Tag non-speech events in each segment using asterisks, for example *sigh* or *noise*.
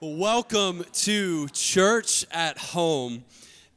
Welcome to Church at Home.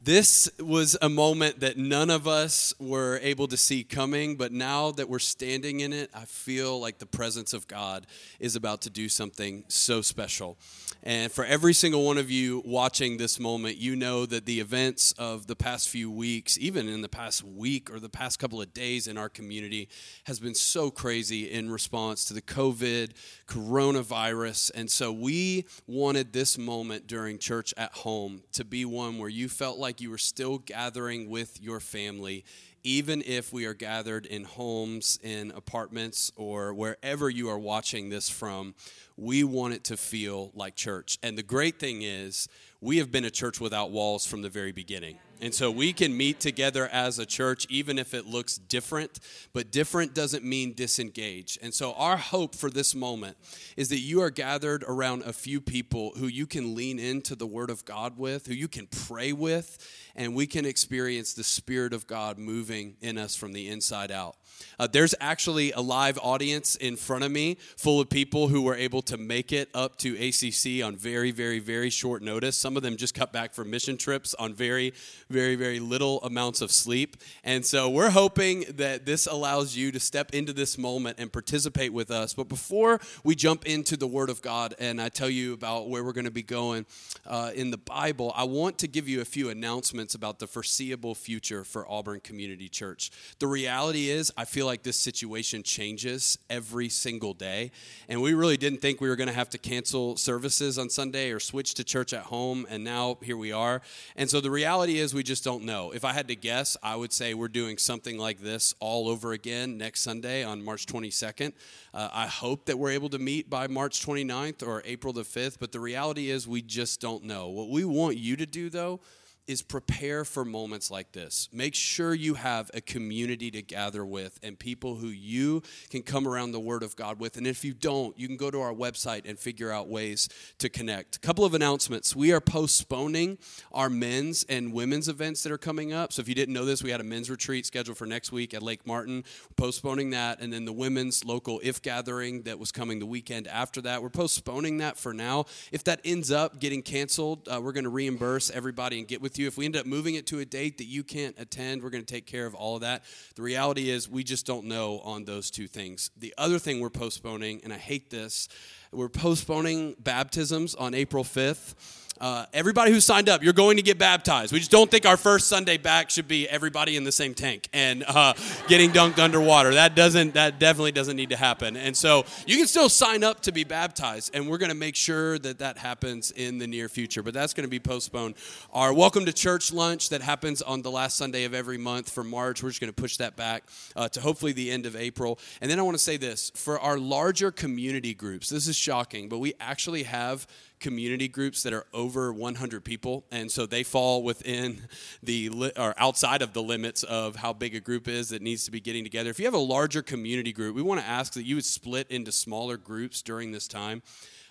This was a moment that none of us were able to see coming, but now that we're standing in it, I feel like the presence of God is about to do something so special. And for every single one of you watching this moment, you know that the events of the past few weeks, even in the past week or the past couple of days in our community, has been so crazy in response to the COVID, coronavirus. And so we wanted this moment during church at home to be one where you felt like you are still gathering with your family even if we are gathered in homes, in apartments, or wherever you are watching this from, we want it to feel like church. And the great thing is, we have been a church without walls from the very beginning. And so we can meet together as a church, even if it looks different, but different doesn't mean disengage. And so our hope for this moment is that you are gathered around a few people who you can lean into the Word of God with, who you can pray with, and we can experience the Spirit of God moving in us from the inside out. Uh, there's actually a live audience in front of me full of people who were able to make it up to ACC on very, very, very short notice. Some of them just cut back from mission trips on very, very, very little amounts of sleep. And so we're hoping that this allows you to step into this moment and participate with us. But before we jump into the Word of God and I tell you about where we're going to be going uh, in the Bible, I want to give you a few announcements about the foreseeable future for Auburn Community Church. The reality is, I feel like this situation changes every single day. And we really didn't think we were going to have to cancel services on Sunday or switch to church at home. And now here we are. And so the reality is, we just don't know. If I had to guess, I would say we're doing something like this all over again next Sunday on March 22nd. Uh, I hope that we're able to meet by March 29th or April the 5th. But the reality is, we just don't know. What we want you to do, though, is prepare for moments like this. Make sure you have a community to gather with and people who you can come around the Word of God with. And if you don't, you can go to our website and figure out ways to connect. A couple of announcements. We are postponing our men's and women's events that are coming up. So if you didn't know this, we had a men's retreat scheduled for next week at Lake Martin. We're postponing that. And then the women's local IF gathering that was coming the weekend after that. We're postponing that for now. If that ends up getting canceled, uh, we're going to reimburse everybody and get with with you. If we end up moving it to a date that you can't attend, we're going to take care of all of that. The reality is, we just don't know on those two things. The other thing we're postponing, and I hate this, we're postponing baptisms on April 5th. Uh, everybody who signed up, you're going to get baptized. We just don't think our first Sunday back should be everybody in the same tank and uh, *laughs* getting dunked underwater. That doesn't, that definitely doesn't need to happen. And so you can still sign up to be baptized, and we're going to make sure that that happens in the near future. But that's going to be postponed. Our welcome to church lunch that happens on the last Sunday of every month for March, we're just going to push that back uh, to hopefully the end of April. And then I want to say this for our larger community groups. This is shocking, but we actually have community groups that are over 100 people, and so they fall within the or outside of the limits of how big a group is that needs to be getting together. If you have a larger community group, we want to ask that you would split into smaller groups during this time.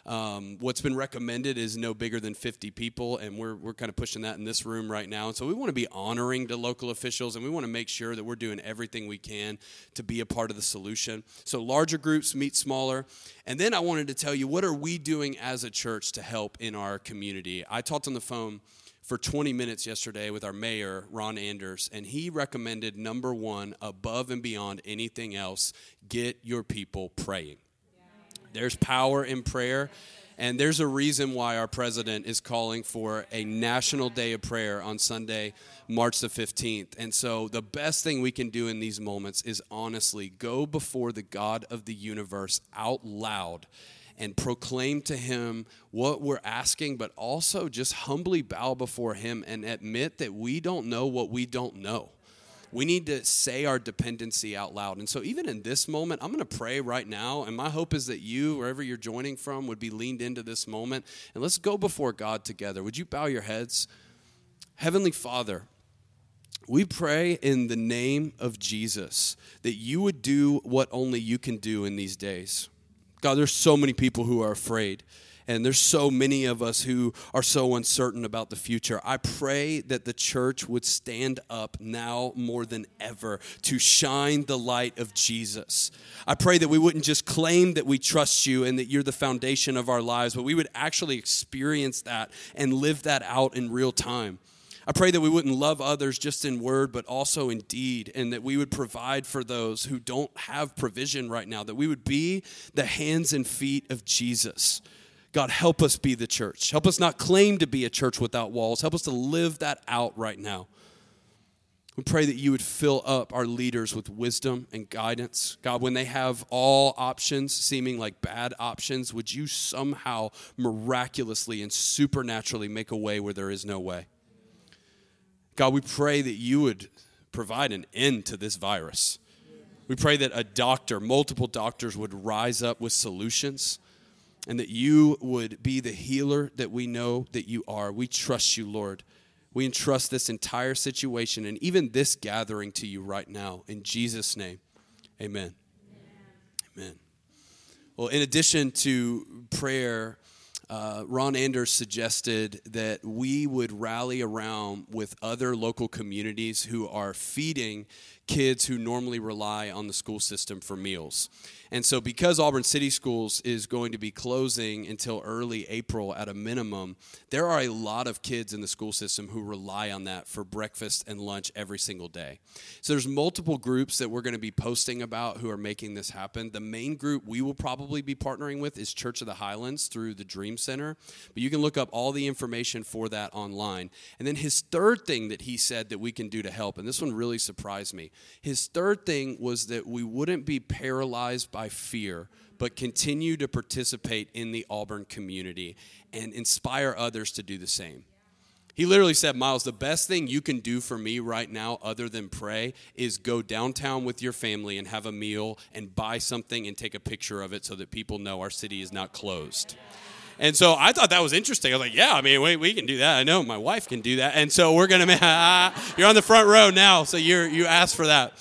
Um, what's been recommended is no bigger than 50 people, and we're, we're kind of pushing that in this room right now. And so we want to be honoring to local officials, and we want to make sure that we're doing everything we can to be a part of the solution. So larger groups meet smaller. And then I wanted to tell you what are we doing as a church to help in our community? I talked on the phone for 20 minutes yesterday with our mayor, Ron Anders, and he recommended number one, above and beyond anything else, get your people praying. There's power in prayer. And there's a reason why our president is calling for a national day of prayer on Sunday, March the 15th. And so, the best thing we can do in these moments is honestly go before the God of the universe out loud and proclaim to him what we're asking, but also just humbly bow before him and admit that we don't know what we don't know we need to say our dependency out loud. And so, even in this moment, I'm going to pray right now. And my hope is that you, wherever you're joining from, would be leaned into this moment. And let's go before God together. Would you bow your heads? Heavenly Father, we pray in the name of Jesus that you would do what only you can do in these days. God, there's so many people who are afraid. And there's so many of us who are so uncertain about the future. I pray that the church would stand up now more than ever to shine the light of Jesus. I pray that we wouldn't just claim that we trust you and that you're the foundation of our lives, but we would actually experience that and live that out in real time. I pray that we wouldn't love others just in word, but also in deed, and that we would provide for those who don't have provision right now, that we would be the hands and feet of Jesus. God, help us be the church. Help us not claim to be a church without walls. Help us to live that out right now. We pray that you would fill up our leaders with wisdom and guidance. God, when they have all options seeming like bad options, would you somehow miraculously and supernaturally make a way where there is no way? God, we pray that you would provide an end to this virus. We pray that a doctor, multiple doctors, would rise up with solutions and that you would be the healer that we know that you are. We trust you, Lord. We entrust this entire situation and even this gathering to you right now. In Jesus' name, amen. Amen. Well, in addition to prayer, uh, Ron Anders suggested that we would rally around with other local communities who are feeding kids who normally rely on the school system for meals. And so, because Auburn City Schools is going to be closing until early April at a minimum, there are a lot of kids in the school system who rely on that for breakfast and lunch every single day. So, there's multiple groups that we're going to be posting about who are making this happen. The main group we will probably be partnering with is Church of the Highlands through the Dream Center, but you can look up all the information for that online. And then his third thing that he said that we can do to help, and this one really surprised me. His third thing was that we wouldn't be paralyzed by fear, but continue to participate in the Auburn community and inspire others to do the same. He literally said, Miles, the best thing you can do for me right now, other than pray, is go downtown with your family and have a meal and buy something and take a picture of it so that people know our city is not closed. And so I thought that was interesting. I was like, yeah, I mean, we, we can do that. I know my wife can do that. And so we're going *laughs* to, you're on the front row now. So you're, you asked for that.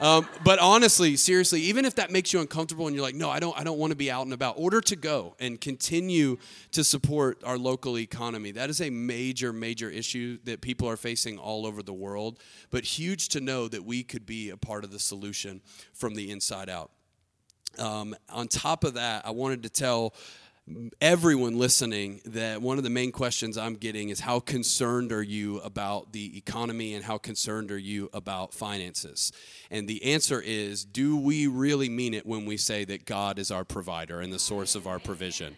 Um, but honestly, seriously, even if that makes you uncomfortable and you're like, no, I don't, I don't want to be out and about, order to go and continue to support our local economy. That is a major, major issue that people are facing all over the world, but huge to know that we could be a part of the solution from the inside out. Um, on top of that, I wanted to tell everyone listening that one of the main questions I'm getting is how concerned are you about the economy and how concerned are you about finances? And the answer is do we really mean it when we say that God is our provider and the source of our provision?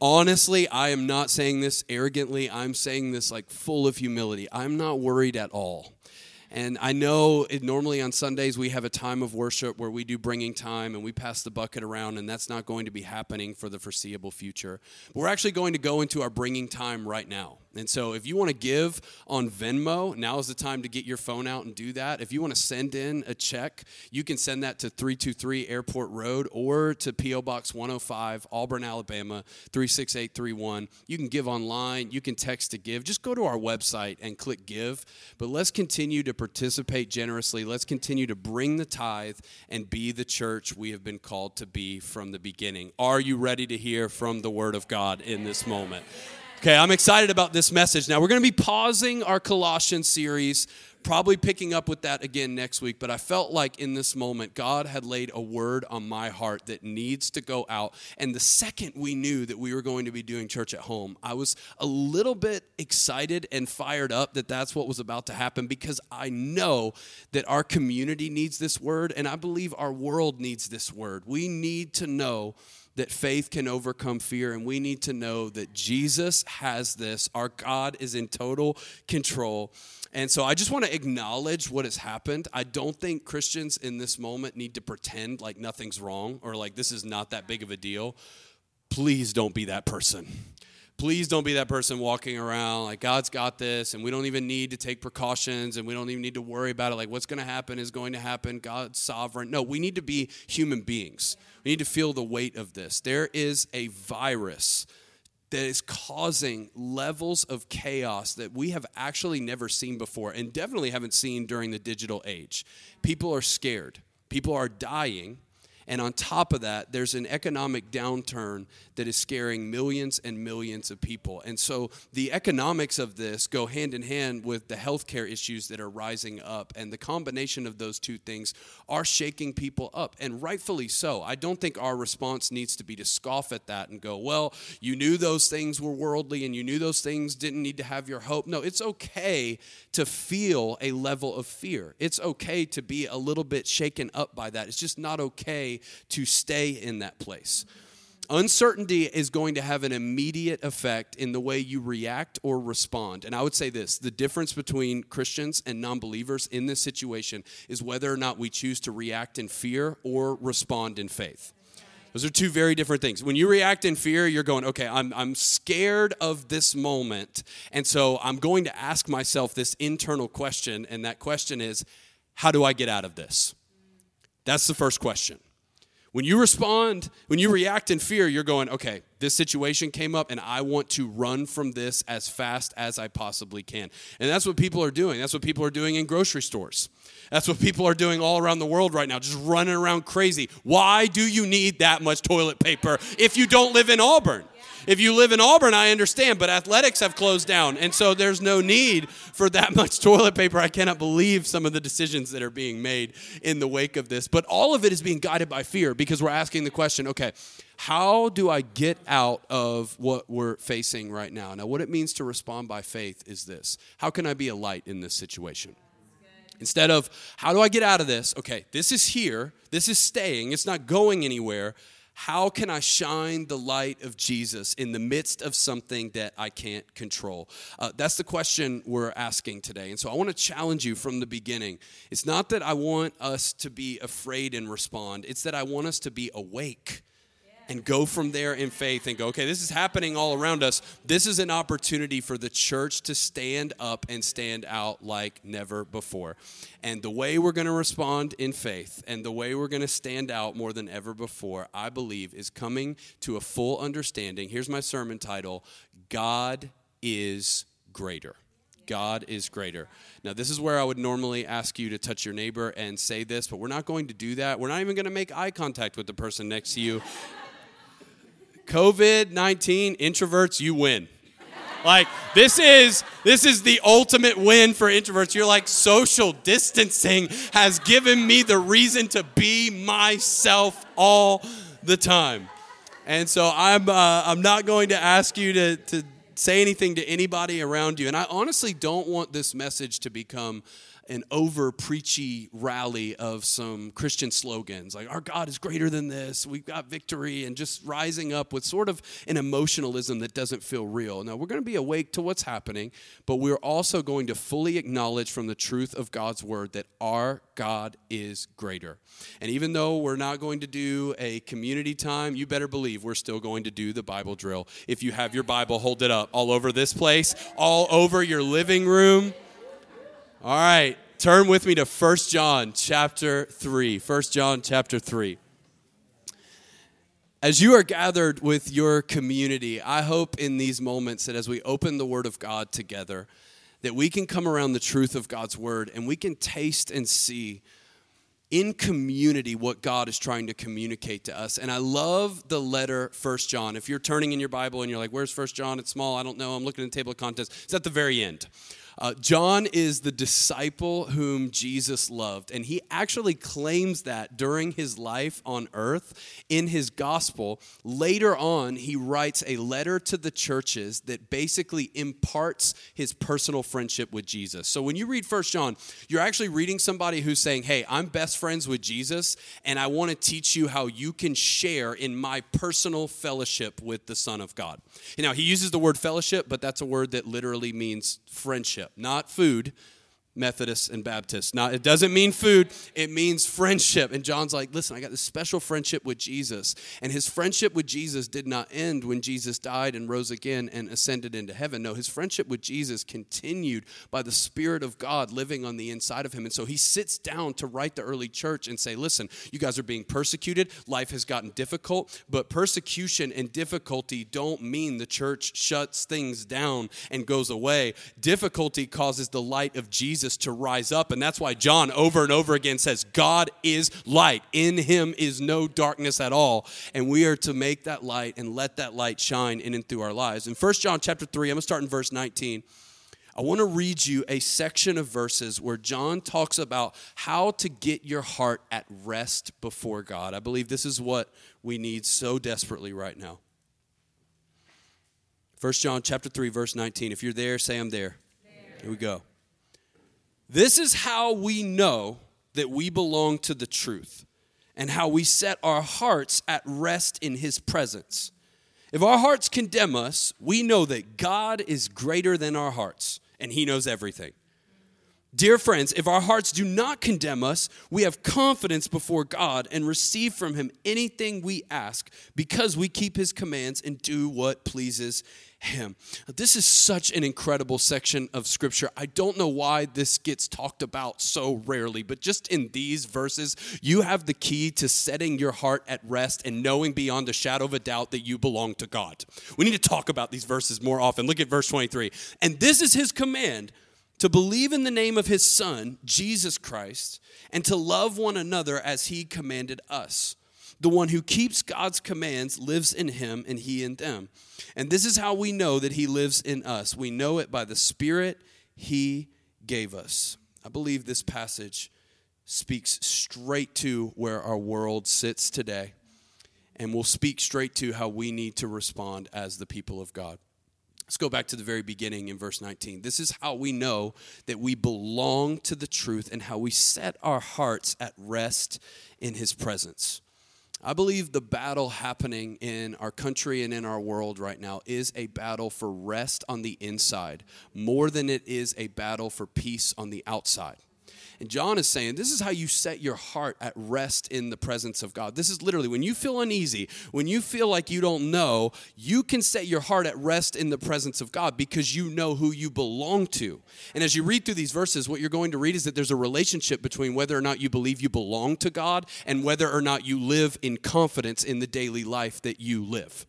Honestly, I am not saying this arrogantly. I'm saying this like full of humility. I'm not worried at all. And I know it, normally on Sundays we have a time of worship where we do bringing time and we pass the bucket around, and that's not going to be happening for the foreseeable future. But we're actually going to go into our bringing time right now. And so if you want to give on Venmo, now is the time to get your phone out and do that. If you want to send in a check, you can send that to 323 Airport Road or to P.O. Box 105, Auburn, Alabama 36831. You can give online, you can text to give. Just go to our website and click give. But let's continue to participate generously. Let's continue to bring the tithe and be the church we have been called to be from the beginning. Are you ready to hear from the Word of God in this moment? Okay, I'm excited about this message. Now, we're going to be pausing our Colossians series, probably picking up with that again next week. But I felt like in this moment, God had laid a word on my heart that needs to go out. And the second we knew that we were going to be doing church at home, I was a little bit excited and fired up that that's what was about to happen because I know that our community needs this word, and I believe our world needs this word. We need to know that faith can overcome fear, and we need to know that Jesus has this. Our God is in total control. And so I just want to acknowledge what has happened. I don't think Christians in this moment need to pretend like nothing's wrong or like this is not that big of a deal. Please don't be that person please don't be that person walking around like God's got this and we don't even need to take precautions and we don't even need to worry about it. Like what's going to happen is going to happen. God's sovereign. No, we need to be human beings. We need to feel the weight of this. There is a virus that is causing levels of chaos that we have actually never seen before and definitely haven't seen during the digital age. People are scared, people are dying And on top of that, there's an economic downturn that is scaring millions and millions of people. And so the economics of this go hand in hand with the healthcare issues that are rising up. And the combination of those two things are shaking people up, and rightfully so. I don't think our response needs to be to scoff at that and go, well, you knew those things were worldly and you knew those things didn't need to have your hope. No, it's okay to feel a level of fear. It's okay to be a little bit shaken up by that. It's just not okay to stay in that place. Uncertainty is going to have an immediate effect in the way you react or respond. And I would say this the difference between Christians and non believers in this situation is whether or not we choose to react in fear or respond in faith. Those are two very different things. When you react in fear, you're going, okay, I'm, I'm scared of this moment. And so I'm going to ask myself this internal question. And that question is, how do I get out of this? That's the first question. When you respond, when you react in fear, you're going, okay, this situation came up and I want to run from this as fast as I possibly can. And that's what people are doing. That's what people are doing in grocery stores. That's what people are doing all around the world right now, just running around crazy. Why do you need that much toilet paper if you don't live in Auburn? If you live in Auburn, I understand, but athletics have closed down. And so there's no need for that *laughs* much toilet paper. I cannot believe some of the decisions that are being made in the wake of this. But all of it is being guided by fear because we're asking the question okay, how do I get out of what we're facing right now? Now, what it means to respond by faith is this How can I be a light in this situation? Instead of, how do I get out of this? Okay, this is here, this is staying, it's not going anywhere how can I shine the light of Jesus in the midst of something that I can't control? Uh, that's the question we're asking today. And so I want to challenge you from the beginning. It's not that I want us to be afraid and respond, it's that I want us to be awake and go from there in faith and go, okay, this is happening all around us. This is an opportunity for the church to stand up and stand out like never before. And the way we're going to respond in faith and the way we're going to stand out more than ever before, I believe, is coming to a full understanding. Here's my sermon title God is greater. God is greater. Now, this is where I would normally ask you to touch your neighbor and say this, but we're not going to do that. We're not even going to make eye contact with the person next to you COVID 19, introverts, you win. Like this is this is the ultimate win for introverts. You're like social distancing has given me the reason to be myself all the time. And so I'm uh, I'm not going to ask you to to say anything to anybody around you. And I honestly don't want this message to become an over preachy rally of some Christian slogans like, our God is greater than this, we've got victory, and just rising up with sort of an emotionalism that doesn't feel real. Now, we're going to be awake to what's happening, but we're also going to fully acknowledge from the truth of God's word that our God is greater. And even though we're not going to do a community time, you better believe we're still going to do the Bible drill. If you have your Bible, hold it up all over this place, all over your living room. All right, turn with me to 1 John chapter 3. 1 John chapter 3. As you are gathered with your community, I hope in these moments that as we open the Word of God together, that we can come around the truth of God's Word and we can taste and see in community what God is trying to communicate to us. And I love the letter First John. If you're turning in your Bible and you're like, where's First John? It's small. I don't know. I'm looking at the table of contents. It's at the very end. Uh, John is the disciple whom Jesus loved, and he actually claims that during his life on earth in his gospel. Later on, he writes a letter to the churches that basically imparts his personal friendship with Jesus. So when you read First John, you're actually reading somebody who's saying, Hey, I'm best friends with Jesus, and I want to teach you how you can share in my personal fellowship with the Son of God. Now, he uses the word fellowship, but that's a word that literally means friendship not food, Methodists and Baptists. Now, it doesn't mean food, it means friendship. And John's like, listen, I got this special friendship with Jesus. And his friendship with Jesus did not end when Jesus died and rose again and ascended into heaven. No, his friendship with Jesus continued by the Spirit of God living on the inside of him. And so he sits down to write the early church and say, listen, you guys are being persecuted. Life has gotten difficult, but persecution and difficulty don't mean the church shuts things down and goes away. Difficulty causes the light of Jesus Jesus to rise up. And that's why John over and over again says, God is light. In him is no darkness at all. And we are to make that light and let that light shine in and through our lives. In 1 John chapter 3, I'm going to start in verse 19. I want to read you a section of verses where John talks about how to get your heart at rest before God. I believe this is what we need so desperately right now. 1 John chapter 3 verse 19. If you're there, say I'm there. there. Here we go. This is how we know that we belong to the truth and how we set our hearts at rest in his presence. If our hearts condemn us, we know that God is greater than our hearts and He knows everything. Dear friends, if our hearts do not condemn us, we have confidence before God and receive from Him anything we ask because we keep His commands and do what pleases Him. This is such an incredible section of Scripture. I don't know why this gets talked about so rarely, but just in these verses, you have the key to setting your heart at rest and knowing beyond a shadow of a doubt that you belong to God. We need to talk about these verses more often. Look at verse 23. And this is His command to believe in the name of his Son, Jesus Christ, and to love one another as he commanded us. The one who keeps God's commands lives in him and he in them. And this is how we know that he lives in us. We know it by the Spirit he gave us. I believe this passage speaks straight to where our world sits today and will speak straight to how we need to respond as the people of God. Let's go back to the very beginning in verse 19. This is how we know that we belong to the truth and how we set our hearts at rest in his presence. I believe the battle happening in our country and in our world right now is a battle for rest on the inside more than it is a battle for peace on the outside. And John is saying this is how you set your heart at rest in the presence of God. This is literally when you feel uneasy, when you feel like you don't know, you can set your heart at rest in the presence of God because you know who you belong to. And as you read through these verses, what you're going to read is that there's a relationship between whether or not you believe you belong to God and whether or not you live in confidence in the daily life that you live.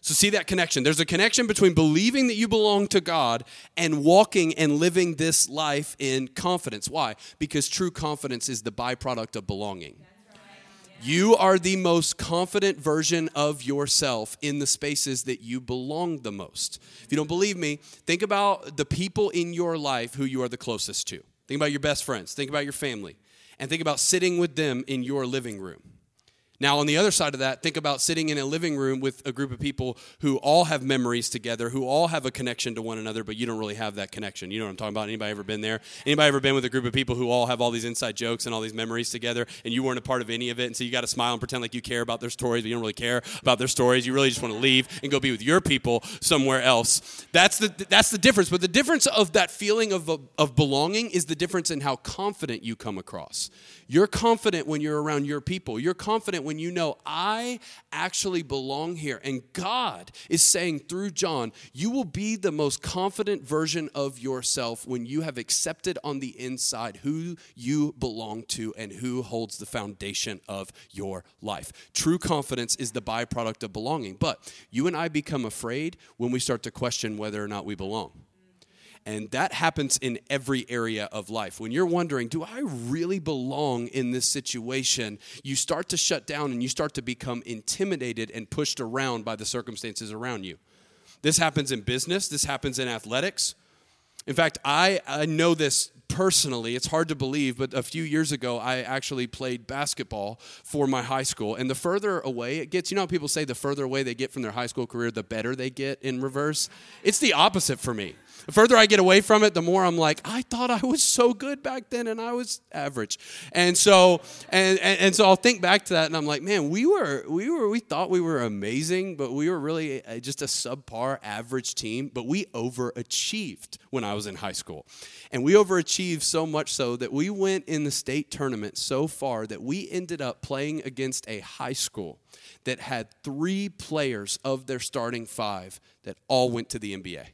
So, see that connection. There's a connection between believing that you belong to God and walking and living this life in confidence. Why? Because true confidence is the byproduct of belonging. You are the most confident version of yourself in the spaces that you belong the most. If you don't believe me, think about the people in your life who you are the closest to. Think about your best friends, think about your family, and think about sitting with them in your living room. Now, on the other side of that, think about sitting in a living room with a group of people who all have memories together, who all have a connection to one another, but you don't really have that connection. You know what I'm talking about? Anybody ever been there? Anybody ever been with a group of people who all have all these inside jokes and all these memories together, and you weren't a part of any of it, and so you got to smile and pretend like you care about their stories, but you don't really care about their stories. You really just want to leave and go be with your people somewhere else. That's the that's the difference. But the difference of that feeling of of belonging is the difference in how confident you come across. You're confident when you're around your people. You're confident when you know, I actually belong here. And God is saying through John, you will be the most confident version of yourself when you have accepted on the inside who you belong to and who holds the foundation of your life. True confidence is the byproduct of belonging. But you and I become afraid when we start to question whether or not we belong. And that happens in every area of life. When you're wondering, do I really belong in this situation? You start to shut down and you start to become intimidated and pushed around by the circumstances around you. This happens in business, this happens in athletics. In fact, I, I know this personally. It's hard to believe, but a few years ago, I actually played basketball for my high school. And the further away it gets, you know people say the further away they get from their high school career, the better they get in reverse? It's the opposite for me. The further I get away from it, the more I'm like, I thought I was so good back then and I was average. And so and, and, and so I'll think back to that and I'm like, man, we were we were we thought we were amazing, but we were really just a subpar average team, but we overachieved when I was in high school. And we overachieved so much so that we went in the state tournament so far that we ended up playing against a high school that had 3 players of their starting 5 that all went to the NBA.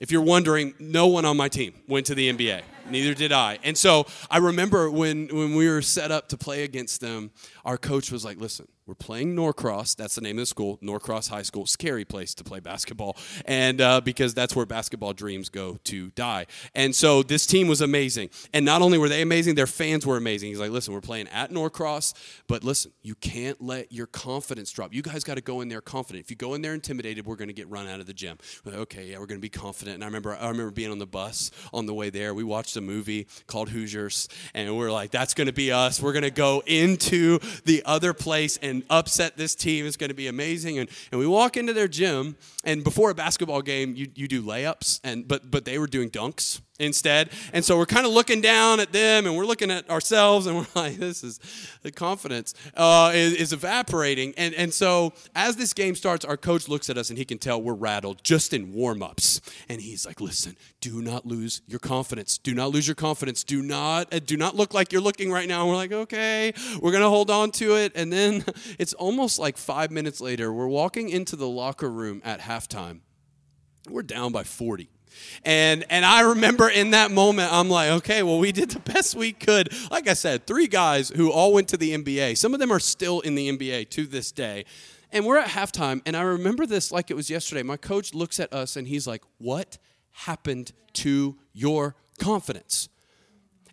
If you're wondering, no one on my team went to the NBA. Neither did I. And so I remember when, when we were set up to play against them, our coach was like, listen, we're playing Norcross. That's the name of the school, Norcross High School. Scary place to play basketball, and uh, because that's where basketball dreams go to die. And so this team was amazing. And not only were they amazing, their fans were amazing. He's like, listen, we're playing at Norcross, but listen, you can't let your confidence drop. You guys got to go in there confident. If you go in there intimidated, we're going to get run out of the gym. Like, okay, yeah, we're going to be confident. And I remember, I remember being on the bus on the way there. We watched a movie called Hoosiers, and we're like, that's going to be us. We're going to go into the other place and upset this team. It's going to be amazing. And, and we walk into their gym, and before a basketball game, you, you do layups, and but but they were doing dunks instead. And so we're kind of looking down at them and we're looking at ourselves and *laughs* we're like, this is the confidence uh, is, is, evaporating. And, and so as this game starts, our coach looks at us and he can tell we're rattled just in warm ups. And he's like, listen, do not lose your confidence. Do not lose your confidence. Do not, uh, do not look like you're looking right now. And we're like, okay, we're going to hold on to it. And then *laughs* it's almost like five minutes later, we're walking into the locker room at halftime. We're down by 40 and and I remember in that moment, I'm like, okay, well, we did the best we could. Like I said, three guys who all went to the NBA. Some of them are still in the NBA to this day. And we're at halftime, and I remember this like it was yesterday. My coach looks at us and he's like, What happened to your confidence?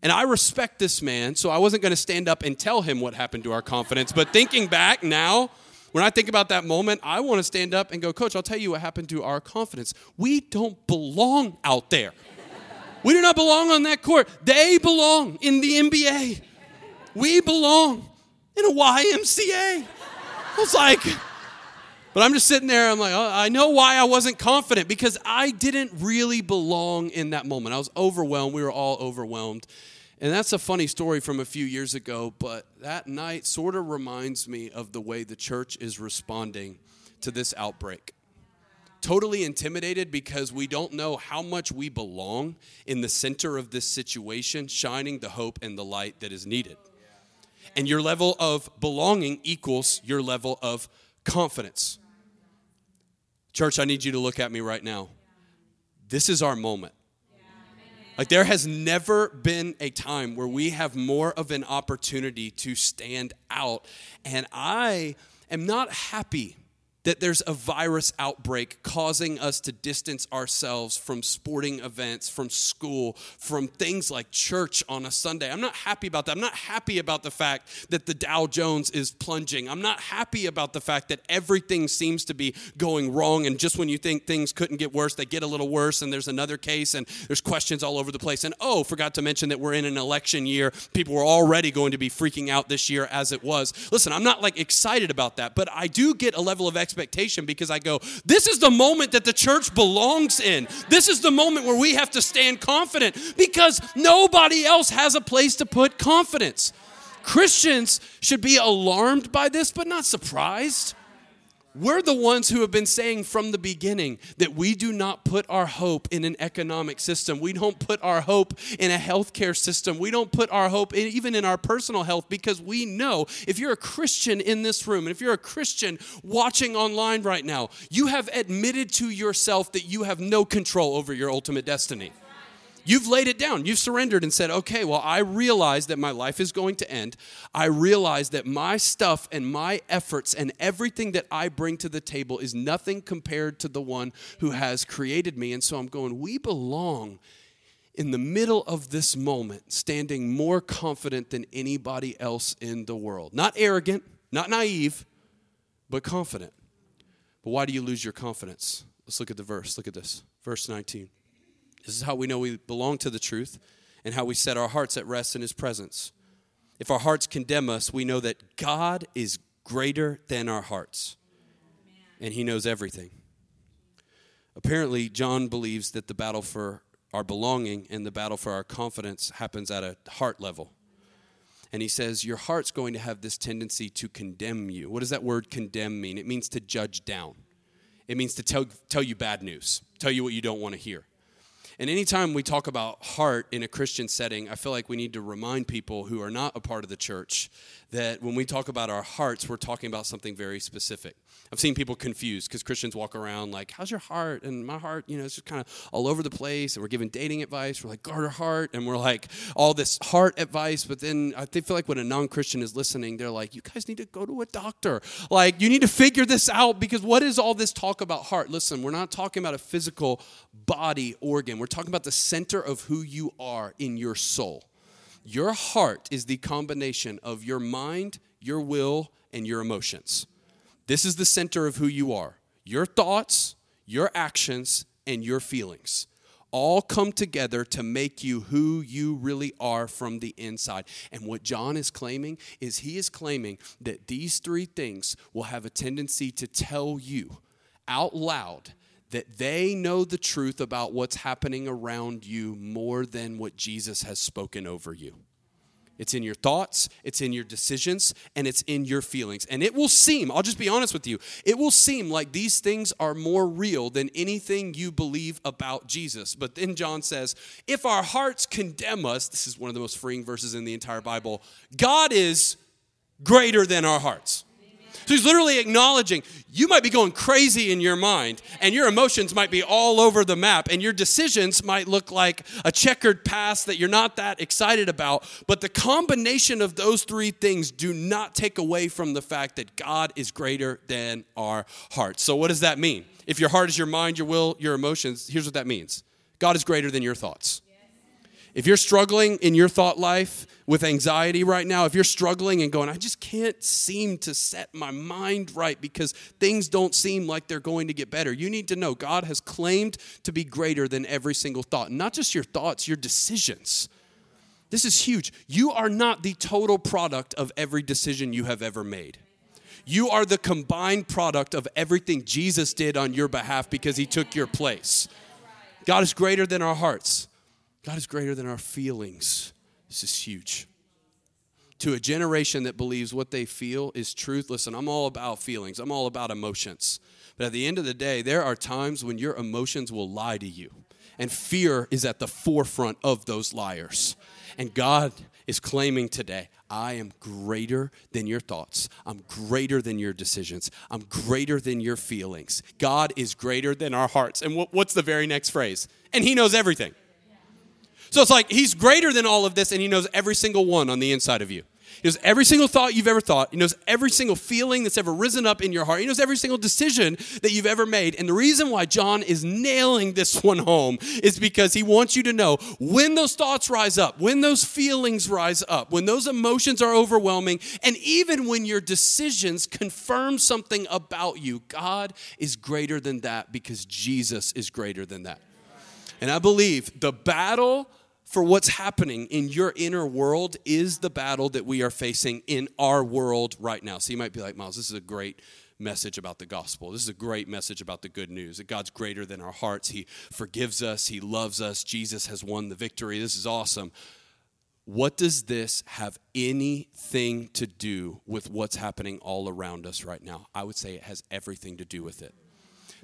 And I respect this man, so I wasn't going to stand up and tell him what happened to our confidence. But thinking back now, when I think about that moment, I want to stand up and go, Coach, I'll tell you what happened to our confidence. We don't belong out there. We do not belong on that court. They belong in the NBA. We belong in a YMCA. I was like, but I'm just sitting there. I'm like, oh, I know why I wasn't confident because I didn't really belong in that moment. I was overwhelmed. We were all overwhelmed. And that's a funny story from a few years ago, but that night sort of reminds me of the way the church is responding to this outbreak. Totally intimidated because we don't know how much we belong in the center of this situation, shining the hope and the light that is needed. And your level of belonging equals your level of confidence. Church, I need you to look at me right now. This is our moment. Like, there has never been a time where we have more of an opportunity to stand out. And I am not happy that there's a virus outbreak causing us to distance ourselves from sporting events, from school, from things like church on a Sunday. I'm not happy about that. I'm not happy about the fact that the Dow Jones is plunging. I'm not happy about the fact that everything seems to be going wrong. And just when you think things couldn't get worse, they get a little worse. And there's another case, and there's questions all over the place. And oh, forgot to mention that we're in an election year. People were already going to be freaking out this year as it was. Listen, I'm not like excited about that, but I do get a level of expectation expectation because I go, this is the moment that the church belongs in. This is the moment where we have to stand confident because nobody else has a place to put confidence. Christians should be alarmed by this, but not surprised. We're the ones who have been saying from the beginning that we do not put our hope in an economic system. We don't put our hope in a healthcare system. We don't put our hope in, even in our personal health because we know if you're a Christian in this room and if you're a Christian watching online right now, you have admitted to yourself that you have no control over your ultimate destiny. You've laid it down. You've surrendered and said, okay, well, I realize that my life is going to end. I realize that my stuff and my efforts and everything that I bring to the table is nothing compared to the one who has created me. And so I'm going, we belong in the middle of this moment, standing more confident than anybody else in the world. Not arrogant, not naive, but confident. But why do you lose your confidence? Let's look at the verse. Look at this. Verse 19. This is how we know we belong to the truth and how we set our hearts at rest in His presence. If our hearts condemn us, we know that God is greater than our hearts and He knows everything. Apparently, John believes that the battle for our belonging and the battle for our confidence happens at a heart level. And he says, Your heart's going to have this tendency to condemn you. What does that word condemn mean? It means to judge down, it means to tell, tell you bad news, tell you what you don't want to hear. And anytime we talk about heart in a Christian setting, I feel like we need to remind people who are not a part of the church that when we talk about our hearts, we're talking about something very specific. I've seen people confused because Christians walk around like, How's your heart? And my heart, you know, it's just kind of all over the place. And we're giving dating advice. We're like, Guard our heart. And we're like, all this heart advice. But then I feel like when a non Christian is listening, they're like, You guys need to go to a doctor. Like, you need to figure this out because what is all this talk about heart? Listen, we're not talking about a physical body organ, we're talking about the center of who you are in your soul. Your heart is the combination of your mind, your will, and your emotions. This is the center of who you are. Your thoughts, your actions, and your feelings all come together to make you who you really are from the inside. And what John is claiming is he is claiming that these three things will have a tendency to tell you out loud that they know the truth about what's happening around you more than what Jesus has spoken over you. It's in your thoughts, it's in your decisions, and it's in your feelings. And it will seem, I'll just be honest with you, it will seem like these things are more real than anything you believe about Jesus. But then John says, if our hearts condemn us, this is one of the most freeing verses in the entire Bible, God is greater than our hearts. So he's literally acknowledging you might be going crazy in your mind, and your emotions might be all over the map, and your decisions might look like a checkered past that you're not that excited about. But the combination of those three things do not take away from the fact that God is greater than our hearts. So, what does that mean? If your heart is your mind, your will, your emotions, here's what that means God is greater than your thoughts. If you're struggling in your thought life with anxiety right now, if you're struggling and going, I just can't seem to set my mind right because things don't seem like they're going to get better, you need to know God has claimed to be greater than every single thought. Not just your thoughts, your decisions. This is huge. You are not the total product of every decision you have ever made. You are the combined product of everything Jesus did on your behalf because he took your place. God is greater than our hearts. God is greater than our feelings. This is huge. To a generation that believes what they feel is truth, listen, I'm all about feelings, I'm all about emotions. But at the end of the day, there are times when your emotions will lie to you. And fear is at the forefront of those liars. And God is claiming today, I am greater than your thoughts. I'm greater than your decisions. I'm greater than your feelings. God is greater than our hearts. And what's the very next phrase? And He knows everything. So it's like he's greater than all of this and he knows every single one on the inside of you. He knows every single thought you've ever thought. He knows every single feeling that's ever risen up in your heart. He knows every single decision that you've ever made. And the reason why John is nailing this *laughs* one home is because he wants you to know when those thoughts rise up, when those feelings rise up, when those emotions are overwhelming, and even when your decisions confirm something about you, God is greater than that because Jesus is greater than that. And I believe the battle for what's happening in your inner world is the battle that we are facing in our world right now. So you might be like, Miles, this is a great message about the gospel. This is a great message about the good news that God's greater than our hearts. He forgives us, He loves us. Jesus has won the victory. This is awesome. What does this have anything to do with what's happening all around us right now? I would say it has everything to do with it.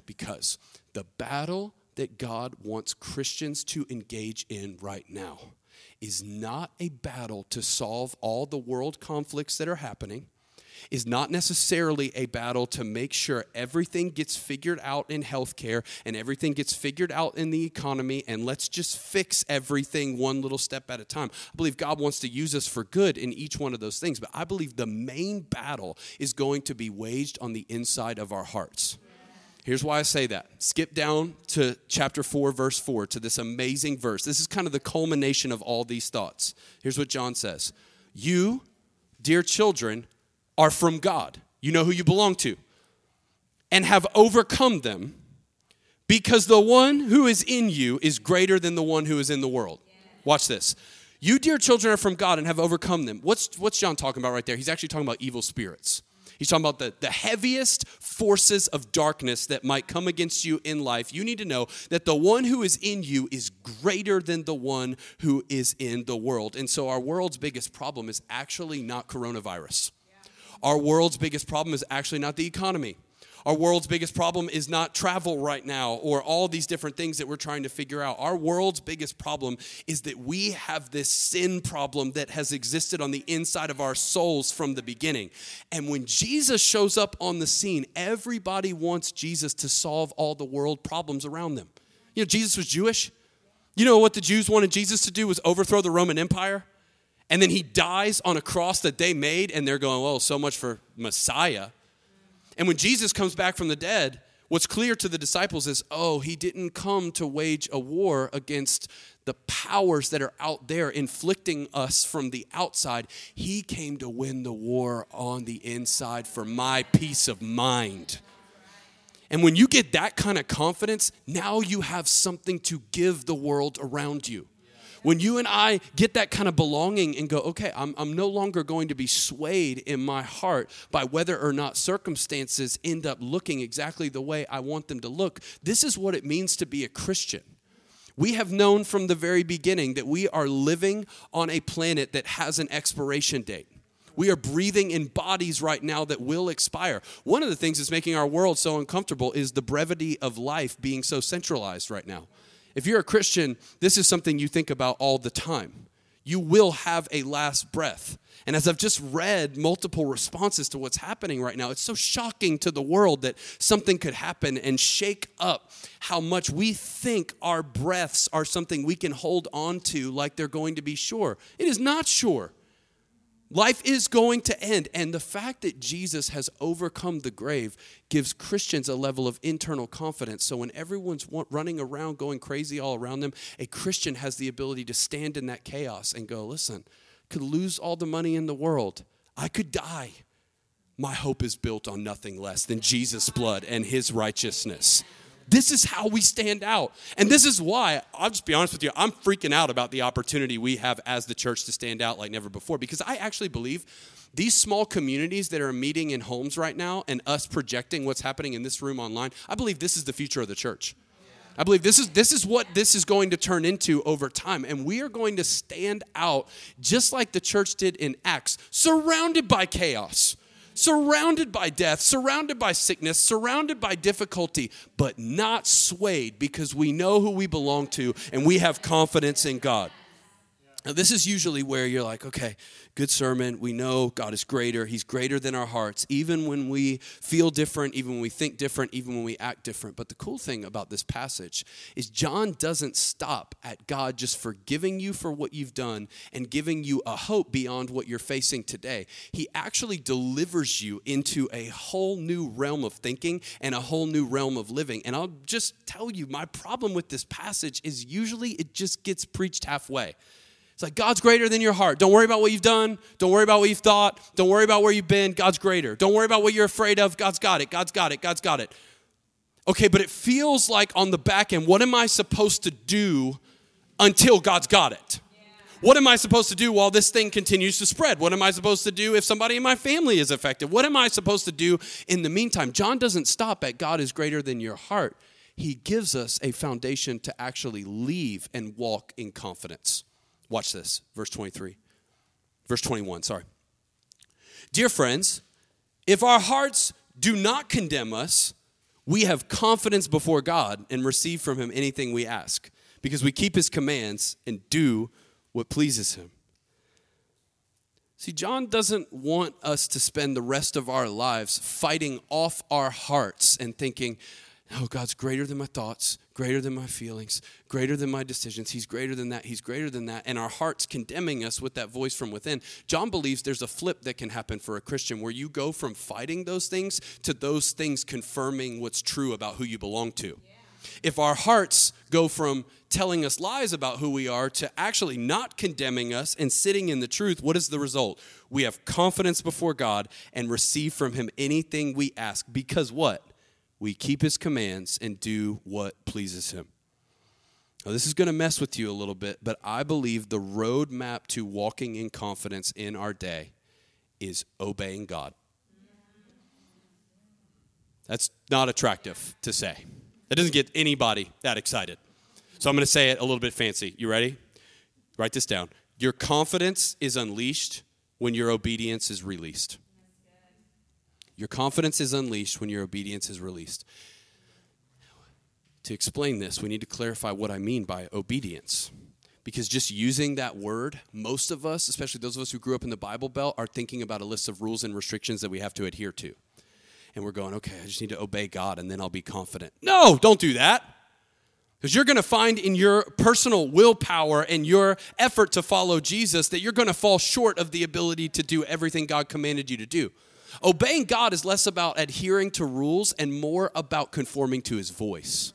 Because the battle that God wants Christians to engage in right now is not a battle to solve all the world conflicts that are happening, is not necessarily a battle to make sure everything gets figured out in healthcare and everything gets figured out in the economy and let's just fix everything one little step at a time. I believe God wants to use us for good in each one of those things, but I believe the main battle is going to be waged on the inside of our hearts. Here's why I say that. Skip down to chapter 4, verse 4, to this amazing verse. This is kind of the culmination of all these thoughts. Here's what John says You, dear children, are from God. You know who you belong to, and have overcome them because the one who is in you is greater than the one who is in the world. Watch this. You, dear children, are from God and have overcome them. What's, what's John talking about right there? He's actually talking about evil spirits. He's talking about the, the heaviest forces of darkness that might come against you in life. You need to know that the one who is in you is greater than the one who is in the world. And so, our world's biggest problem is actually not coronavirus. Our world's biggest problem is actually not the economy. Our world's biggest problem is not travel right now or all these different things that we're trying to figure out. Our world's biggest problem is that we have this sin problem that has existed on the inside of our souls from the beginning. And when Jesus shows up on the scene, everybody wants Jesus to solve all the world problems around them. You know, Jesus was Jewish. You know what the Jews wanted Jesus to do was overthrow the Roman Empire? And then he dies on a cross that they made, and they're going, well, so much for Messiah. And when Jesus comes back from the dead, what's clear to the disciples is, oh, he didn't come to wage a war against the powers that are out there inflicting us from the outside. He came to win the war on the inside for my peace of mind. And when you get that kind of confidence, now you have something to give the world around you. When you and I get that kind of belonging and go, okay, I'm, I'm no longer going to be swayed in my heart by whether or not circumstances end up looking exactly the way I want them to look, this is what it means to be a Christian. We have known from the very beginning that we are living on a planet that has an expiration date. We are breathing in bodies right now that will expire. One of the things that's making our world so uncomfortable is the brevity of life being so centralized right now. If you're a Christian, this is something you think about all the time. You will have a last breath. And as I've just read multiple responses to what's happening right now, it's so shocking to the world that something could happen and shake up how much we think our breaths are something we can hold on to like they're going to be sure. It is not sure. Life is going to end. And the fact that Jesus has overcome the grave gives Christians a level of internal confidence. So when everyone's running around going crazy all around them, a Christian has the ability to stand in that chaos and go, listen, could lose all the money in the world. I could die. My hope is built on nothing less than Jesus' blood and his righteousness. This is how we stand out. And this is why, I'll just be honest with you, I'm freaking out about the opportunity we have as the church to stand out like never before because I actually believe these small communities that are meeting in homes right now and us projecting what's happening in this room online, I believe this is the future of the church. I believe this is this is what this is going to turn into over time and we are going to stand out just like the church did in Acts, surrounded by chaos surrounded by death, surrounded by sickness, surrounded by difficulty, but not swayed because we know who we belong to and we have confidence in God. Now, this is usually where you're like, okay, good sermon. We know God is greater. He's greater than our hearts, even when we feel different, even when we think different, even when we act different. But the cool thing about this passage is John doesn't stop at God just forgiving you for what you've done and giving you a hope beyond what you're facing today. He actually delivers you into a whole new realm of thinking and a whole new realm of living. And I'll just tell you, my problem with this passage is usually it just gets preached halfway. It's like God's greater than your heart. Don't worry about what you've done. Don't worry about what you've thought. Don't worry about where you've been. God's greater. Don't worry about what you're afraid of. God's got it. God's got it. God's got it. Okay, but it feels like on the back end, what am I supposed to do until God's got it? What am I supposed to do while this thing continues to spread? What am I supposed to do if somebody in my family is affected? What am I supposed to do in the meantime? John doesn't stop at God is greater than your heart. He gives us a foundation to actually leave and walk in confidence. Watch this, verse 23. Verse 21, sorry. Dear friends, if our hearts do not condemn us, we have confidence before God and receive from Him anything we ask, because we keep His commands and do what pleases Him. See, John doesn't want us to spend the rest of our lives fighting off our hearts and thinking, oh, God's greater than my thoughts, greater than my feelings, greater than my decisions. He's greater than that. He's greater than that. And our hearts condemning us with that voice from within. John believes there's a flip that can happen for a Christian where you go from fighting those things to those things confirming what's true about who you belong to. Yeah. If our hearts go from telling us lies about who we are to actually not condemning us and sitting in the truth, what is the result? We have confidence before God and receive from Him anything we ask. Because what? We keep his commands and do what pleases him. Now, this is going to mess with you a little bit, but I believe the roadmap to walking in confidence in our day is obeying God. That's not attractive to say. That doesn't get anybody that excited. So I'm going to say it a little bit fancy. You ready? Write this down. Your confidence is unleashed when your obedience is released. Your confidence is unleashed when your obedience is released. To explain this, we need to clarify what I mean by obedience. Because just using that word, most of us, especially those of us who grew up in the Bible Belt, are thinking about a list of rules and restrictions that we have to adhere to. And we're going, okay, I just need to obey God and then I'll be confident. No, don't do that. Because you're going to find in your personal willpower and your effort to follow Jesus that you're going to fall short of the ability to do everything God commanded you to do. Obeying God is less about adhering to rules and more about conforming to his voice.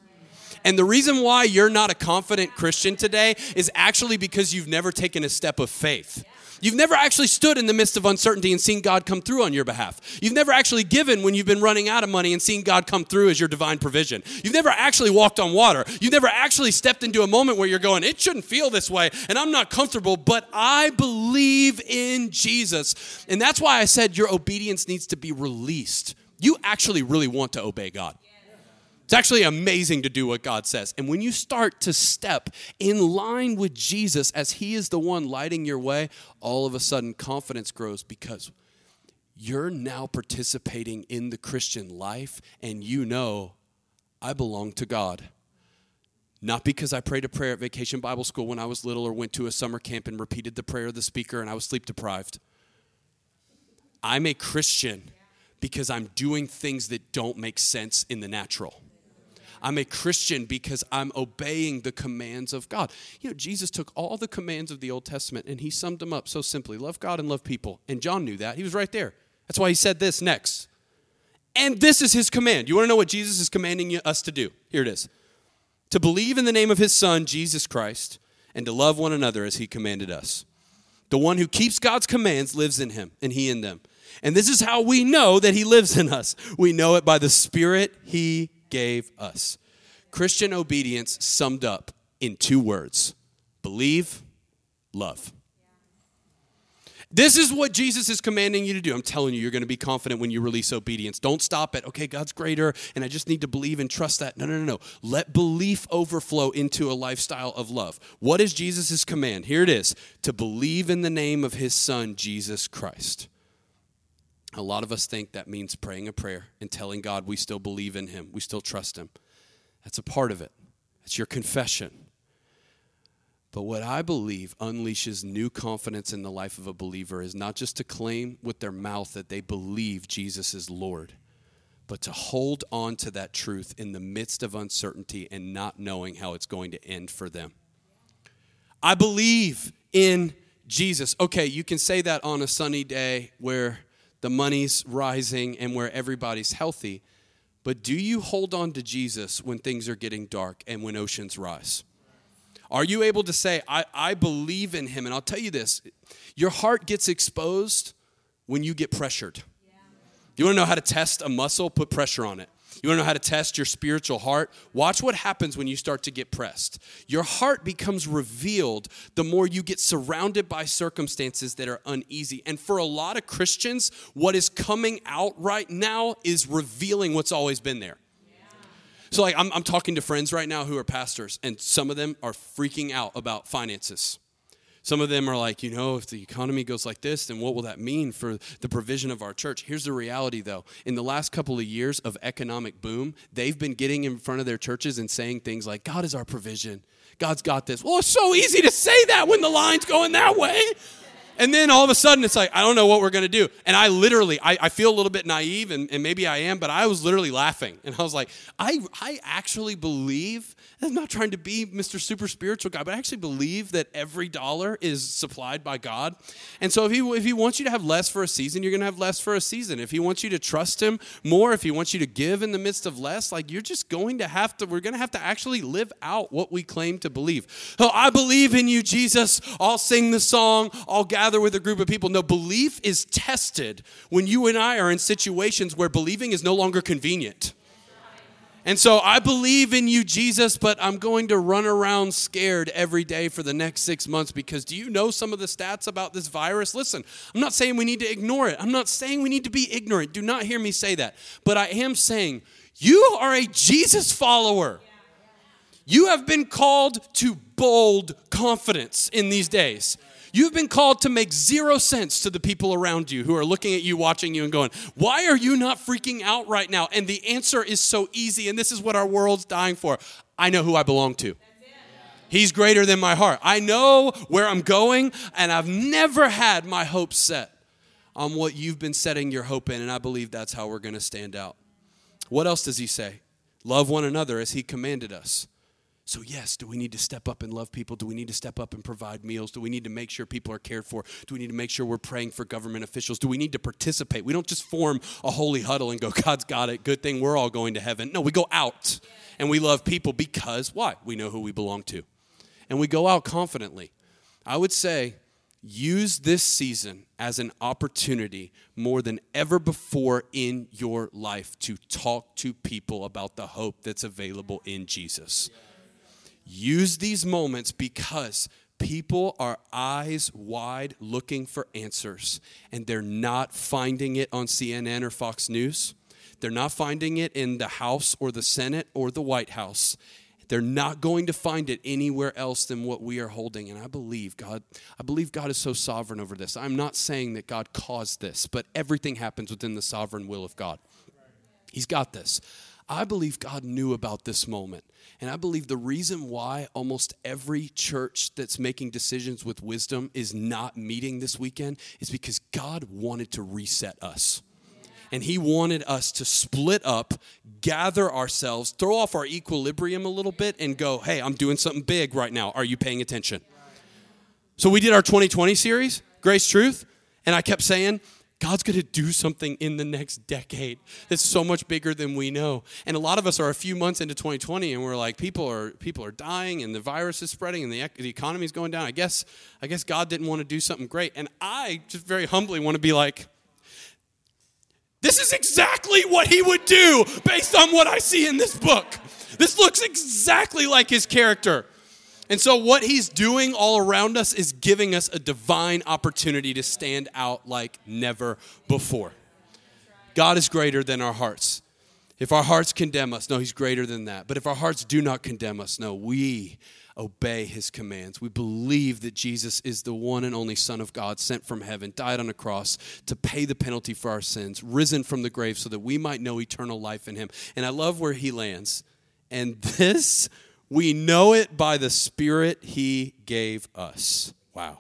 And the reason why you're not a confident Christian today is actually because you've never taken a step of faith. You've never actually stood in the midst of uncertainty and seen God come through on your behalf. You've never actually given when you've been running out of money and seen God come through as your divine provision. You've never actually walked on water. You've never actually stepped into a moment where you're going, it shouldn't feel this way and I'm not comfortable, but I believe in Jesus. And that's why I said your obedience needs to be released. You actually really want to obey God. It's actually amazing to do what God says. And when you start to step in line with Jesus as He is the one lighting your way, all of a sudden confidence grows because you're now participating in the Christian life and you know, I belong to God. Not because I prayed a prayer at Vacation Bible School when I was little or went to a summer camp and repeated the prayer of the speaker and I was sleep deprived. I'm a Christian because I'm doing things that don't make sense in the natural. I'm a Christian because I'm obeying the commands of God. You know, Jesus took all the commands of the Old Testament and he summed them up so simply love God and love people. And John knew that. He was right there. That's why he said this next. And this is his command. You want to know what Jesus is commanding us to do? Here it is to believe in the name of his Son, Jesus Christ, and to love one another as he commanded us. The one who keeps God's commands lives in him, and he in them. And this is how we know that he lives in us. We know it by the Spirit he gave us. Christian obedience summed up in two words believe, love. This is what Jesus is commanding you to do. I'm telling you, you're going to be confident when you release obedience. Don't stop at, okay, God's greater, and I just need to believe and trust that. No, no, no, no. Let belief overflow into a lifestyle of love. What is Jesus' command? Here it is to believe in the name of his son, Jesus Christ. A lot of us think that means praying a prayer and telling God we still believe in Him, we still trust Him. That's a part of it, it's your confession. But what I believe unleashes new confidence in the life of a believer is not just to claim with their mouth that they believe Jesus is Lord, but to hold on to that truth in the midst of uncertainty and not knowing how it's going to end for them. I believe in Jesus. Okay, you can say that on a sunny day where the money's rising, and where everybody's healthy. But do you hold on to Jesus when things are getting dark and when oceans rise? Are you able to say, I, I believe in him? And I'll tell you this your heart gets exposed when you get pressured. You wanna know how to test a muscle? Put pressure on it. You want to know how to test your spiritual heart? Watch what happens when you start to get pressed. Your heart becomes revealed the more you get surrounded by circumstances that are uneasy. And for a lot of Christians, what is coming out right now is revealing what's always been there. So, like, I'm, I'm talking to friends right now who are pastors, and some of them are freaking out about finances. Some of them are like, you know, if the economy goes like this, then what will that mean for the provision of our church? Here's the reality, though. In the last couple of years of economic boom, they've been getting in front of their churches and saying things like, God is our provision. God's got this. Well, it's so easy to say that when the line's going that way. And then all of a sudden, it's like, I don't know what we're going to do. And I literally, I, I feel a little bit naive, and, and maybe I am, but I was literally laughing. And I was like, I, I actually believe I'm not trying to be Mr. Super Spiritual guy, but I actually believe that every dollar is supplied by God. And so if he, if he wants you to have less for a season, you're going to have less for a season. If he wants you to trust him more, if he wants you to give in the midst of less, like you're just going to have to, we're going to have to actually live out what we claim to believe. Oh, I believe in you, Jesus. I'll sing the song. I'll gather with a group of people. No, belief is tested when you and I are in situations where believing is no longer convenient. And so I believe in you, Jesus, but I'm going to run around scared every day for the next six months because do you know some of the stats about this virus? Listen, I'm not saying we need to ignore it. I'm not saying we need to be ignorant. Do not hear me say that. But I am saying you are a Jesus follower. You have been called to bold confidence in these days. You've been called to make zero sense to the people around you who are looking at you, watching you, and going, Why are you not freaking out right now? And the answer is so easy, and this is what our world's dying for. I know who I belong to. He's greater than my heart. I know where I'm going, and I've never had my hope set on what you've been setting your hope in, and I believe that's how we're going to stand out. What else does he say? Love one another as he commanded us. So, yes, do we need to step up and love people? Do we need to step up and provide meals? Do we need to make sure people are cared for? Do we need to make sure we're praying for government officials? Do we need to participate? We don't just form a holy huddle and go, God's got it, good thing we're all going to heaven. No, we go out and we love people because why? We know who we belong to. And we go out confidently. I would say use this season as an opportunity more than ever before in your life to talk to people about the hope that's available in Jesus. Use these moments because people are eyes wide looking for answers and they're not finding it on CNN or Fox News. They're not finding it in the House or the Senate or the White House. They're not going to find it anywhere else than what we are holding. And I believe God, I believe God is so sovereign over this. I'm not saying that God caused this, but everything happens within the sovereign will of God. He's got this. I believe God knew about this moment. And I believe the reason why almost every church that's making decisions with wisdom is not meeting this weekend is because God wanted to reset us. And He wanted us to split up, gather ourselves, throw off our equilibrium a little bit, and go, hey, I'm doing something big right now. Are you paying attention? So we did our 2020 series, Grace Truth, and I kept saying, God's going to do something in the next decade that's so much bigger than we know. And a lot of us are a few months into 2020 and we're like people are people are dying and the virus is spreading and the, the economy is going down. I guess I guess God didn't want to do something great. And I just very humbly want to be like this is exactly what he would do based on what I see in this book. This looks exactly like his character. And so, what he's doing all around us is giving us a divine opportunity to stand out like never before. God is greater than our hearts. If our hearts condemn us, no, he's greater than that. But if our hearts do not condemn us, no, we obey his commands. We believe that Jesus is the one and only Son of God, sent from heaven, died on a cross to pay the penalty for our sins, risen from the grave so that we might know eternal life in him. And I love where he lands. And *laughs* this we know it by the Spirit He gave us. Wow.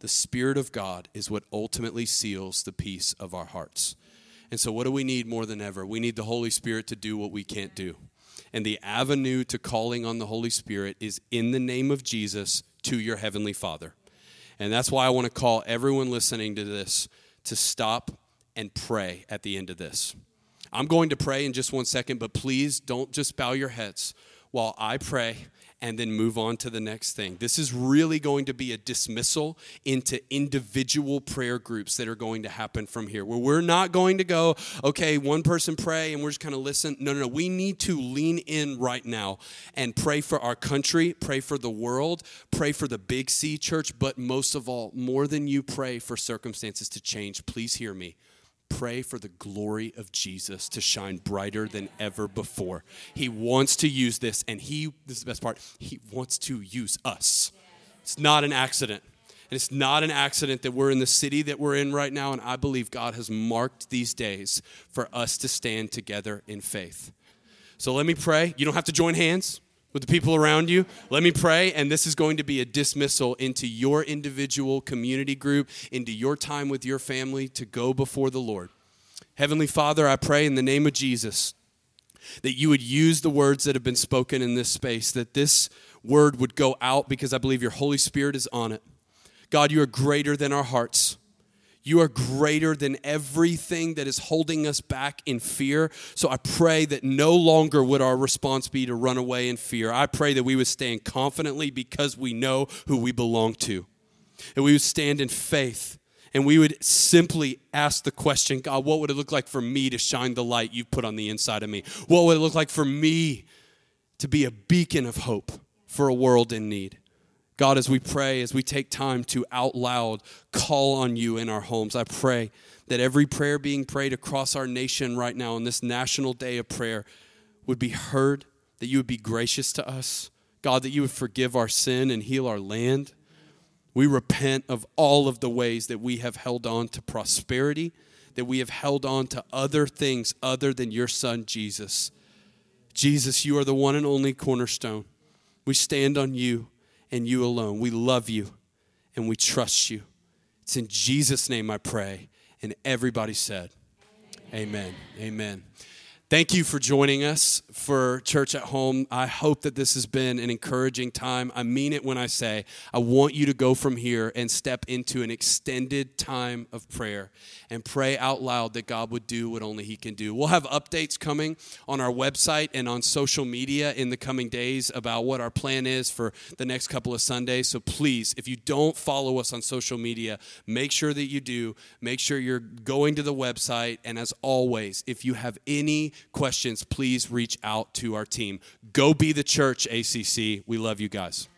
The Spirit of God is what ultimately seals the peace of our hearts. And so, what do we need more than ever? We need the Holy Spirit to do what we can't do. And the avenue to calling on the Holy Spirit is in the name of Jesus to your Heavenly Father. And that's why I want to call everyone listening to this to stop and pray at the end of this. I'm going to pray in just one second, but please don't just bow your heads while I pray and then move on to the next thing. This is really going to be a dismissal into individual prayer groups that are going to happen from here, where we're not going to go, okay, one person pray and we're just kind of listen. No, no, no. We need to lean in right now and pray for our country, pray for the world, pray for the Big C church, but most of all, more than you pray for circumstances to change, please hear me pray for the glory of Jesus to shine brighter than ever before. He wants to use this, and He, this is the best part, He wants to use us. It's not an accident. And it's not an accident that we're in the city that we're in right now, and I believe God has marked these days for us to stand together in faith. So let me pray. You don't have to join hands with the people around you. Let me pray, and this is going to be a dismissal into your individual community group, into your time with your family to go before the Lord. Heavenly Father, I pray in the name of Jesus that you would use the words that have been spoken in this space, that this word would go out because I believe your Holy Spirit is on it. God, you are greater than our hearts. You are greater than everything that is holding us back in fear. So I pray that no longer would our response be to run away in fear. I pray that we would stand confidently because we know who we belong to. And we would stand in faith and we would simply ask the question God, what would it look like for me to shine the light you've put on the inside of me? What would it look like for me to be a beacon of hope for a world in need? God, as we pray, as we take time to out loud call on you in our homes, I pray that every prayer being prayed across our nation right now on this national day of prayer would be heard, that you would be gracious to us. God, that you would forgive our sin and heal our land. We repent of all of the ways that we have held on to prosperity, that we have held on to other things other than your son, Jesus. Jesus, you are the one and only cornerstone. We stand on you and you alone. We love you and we trust you. It's in Jesus' name I pray. And everybody said, Amen. Amen. Amen. Thank you for joining us for Church at Home. I hope that this has been an encouraging time. I mean it when I say I want you to go from here and step into an extended time of prayer and pray out loud that God would do what only He can do. We'll have updates coming on our website and on social media in the coming days about what our plan is for the next couple of Sundays. So please, if you don't follow us on social media, make sure that you do. Make sure you're going to the website. And as always, if you have any questions, please reach out to our team. Go be the church, ACC. We love you guys.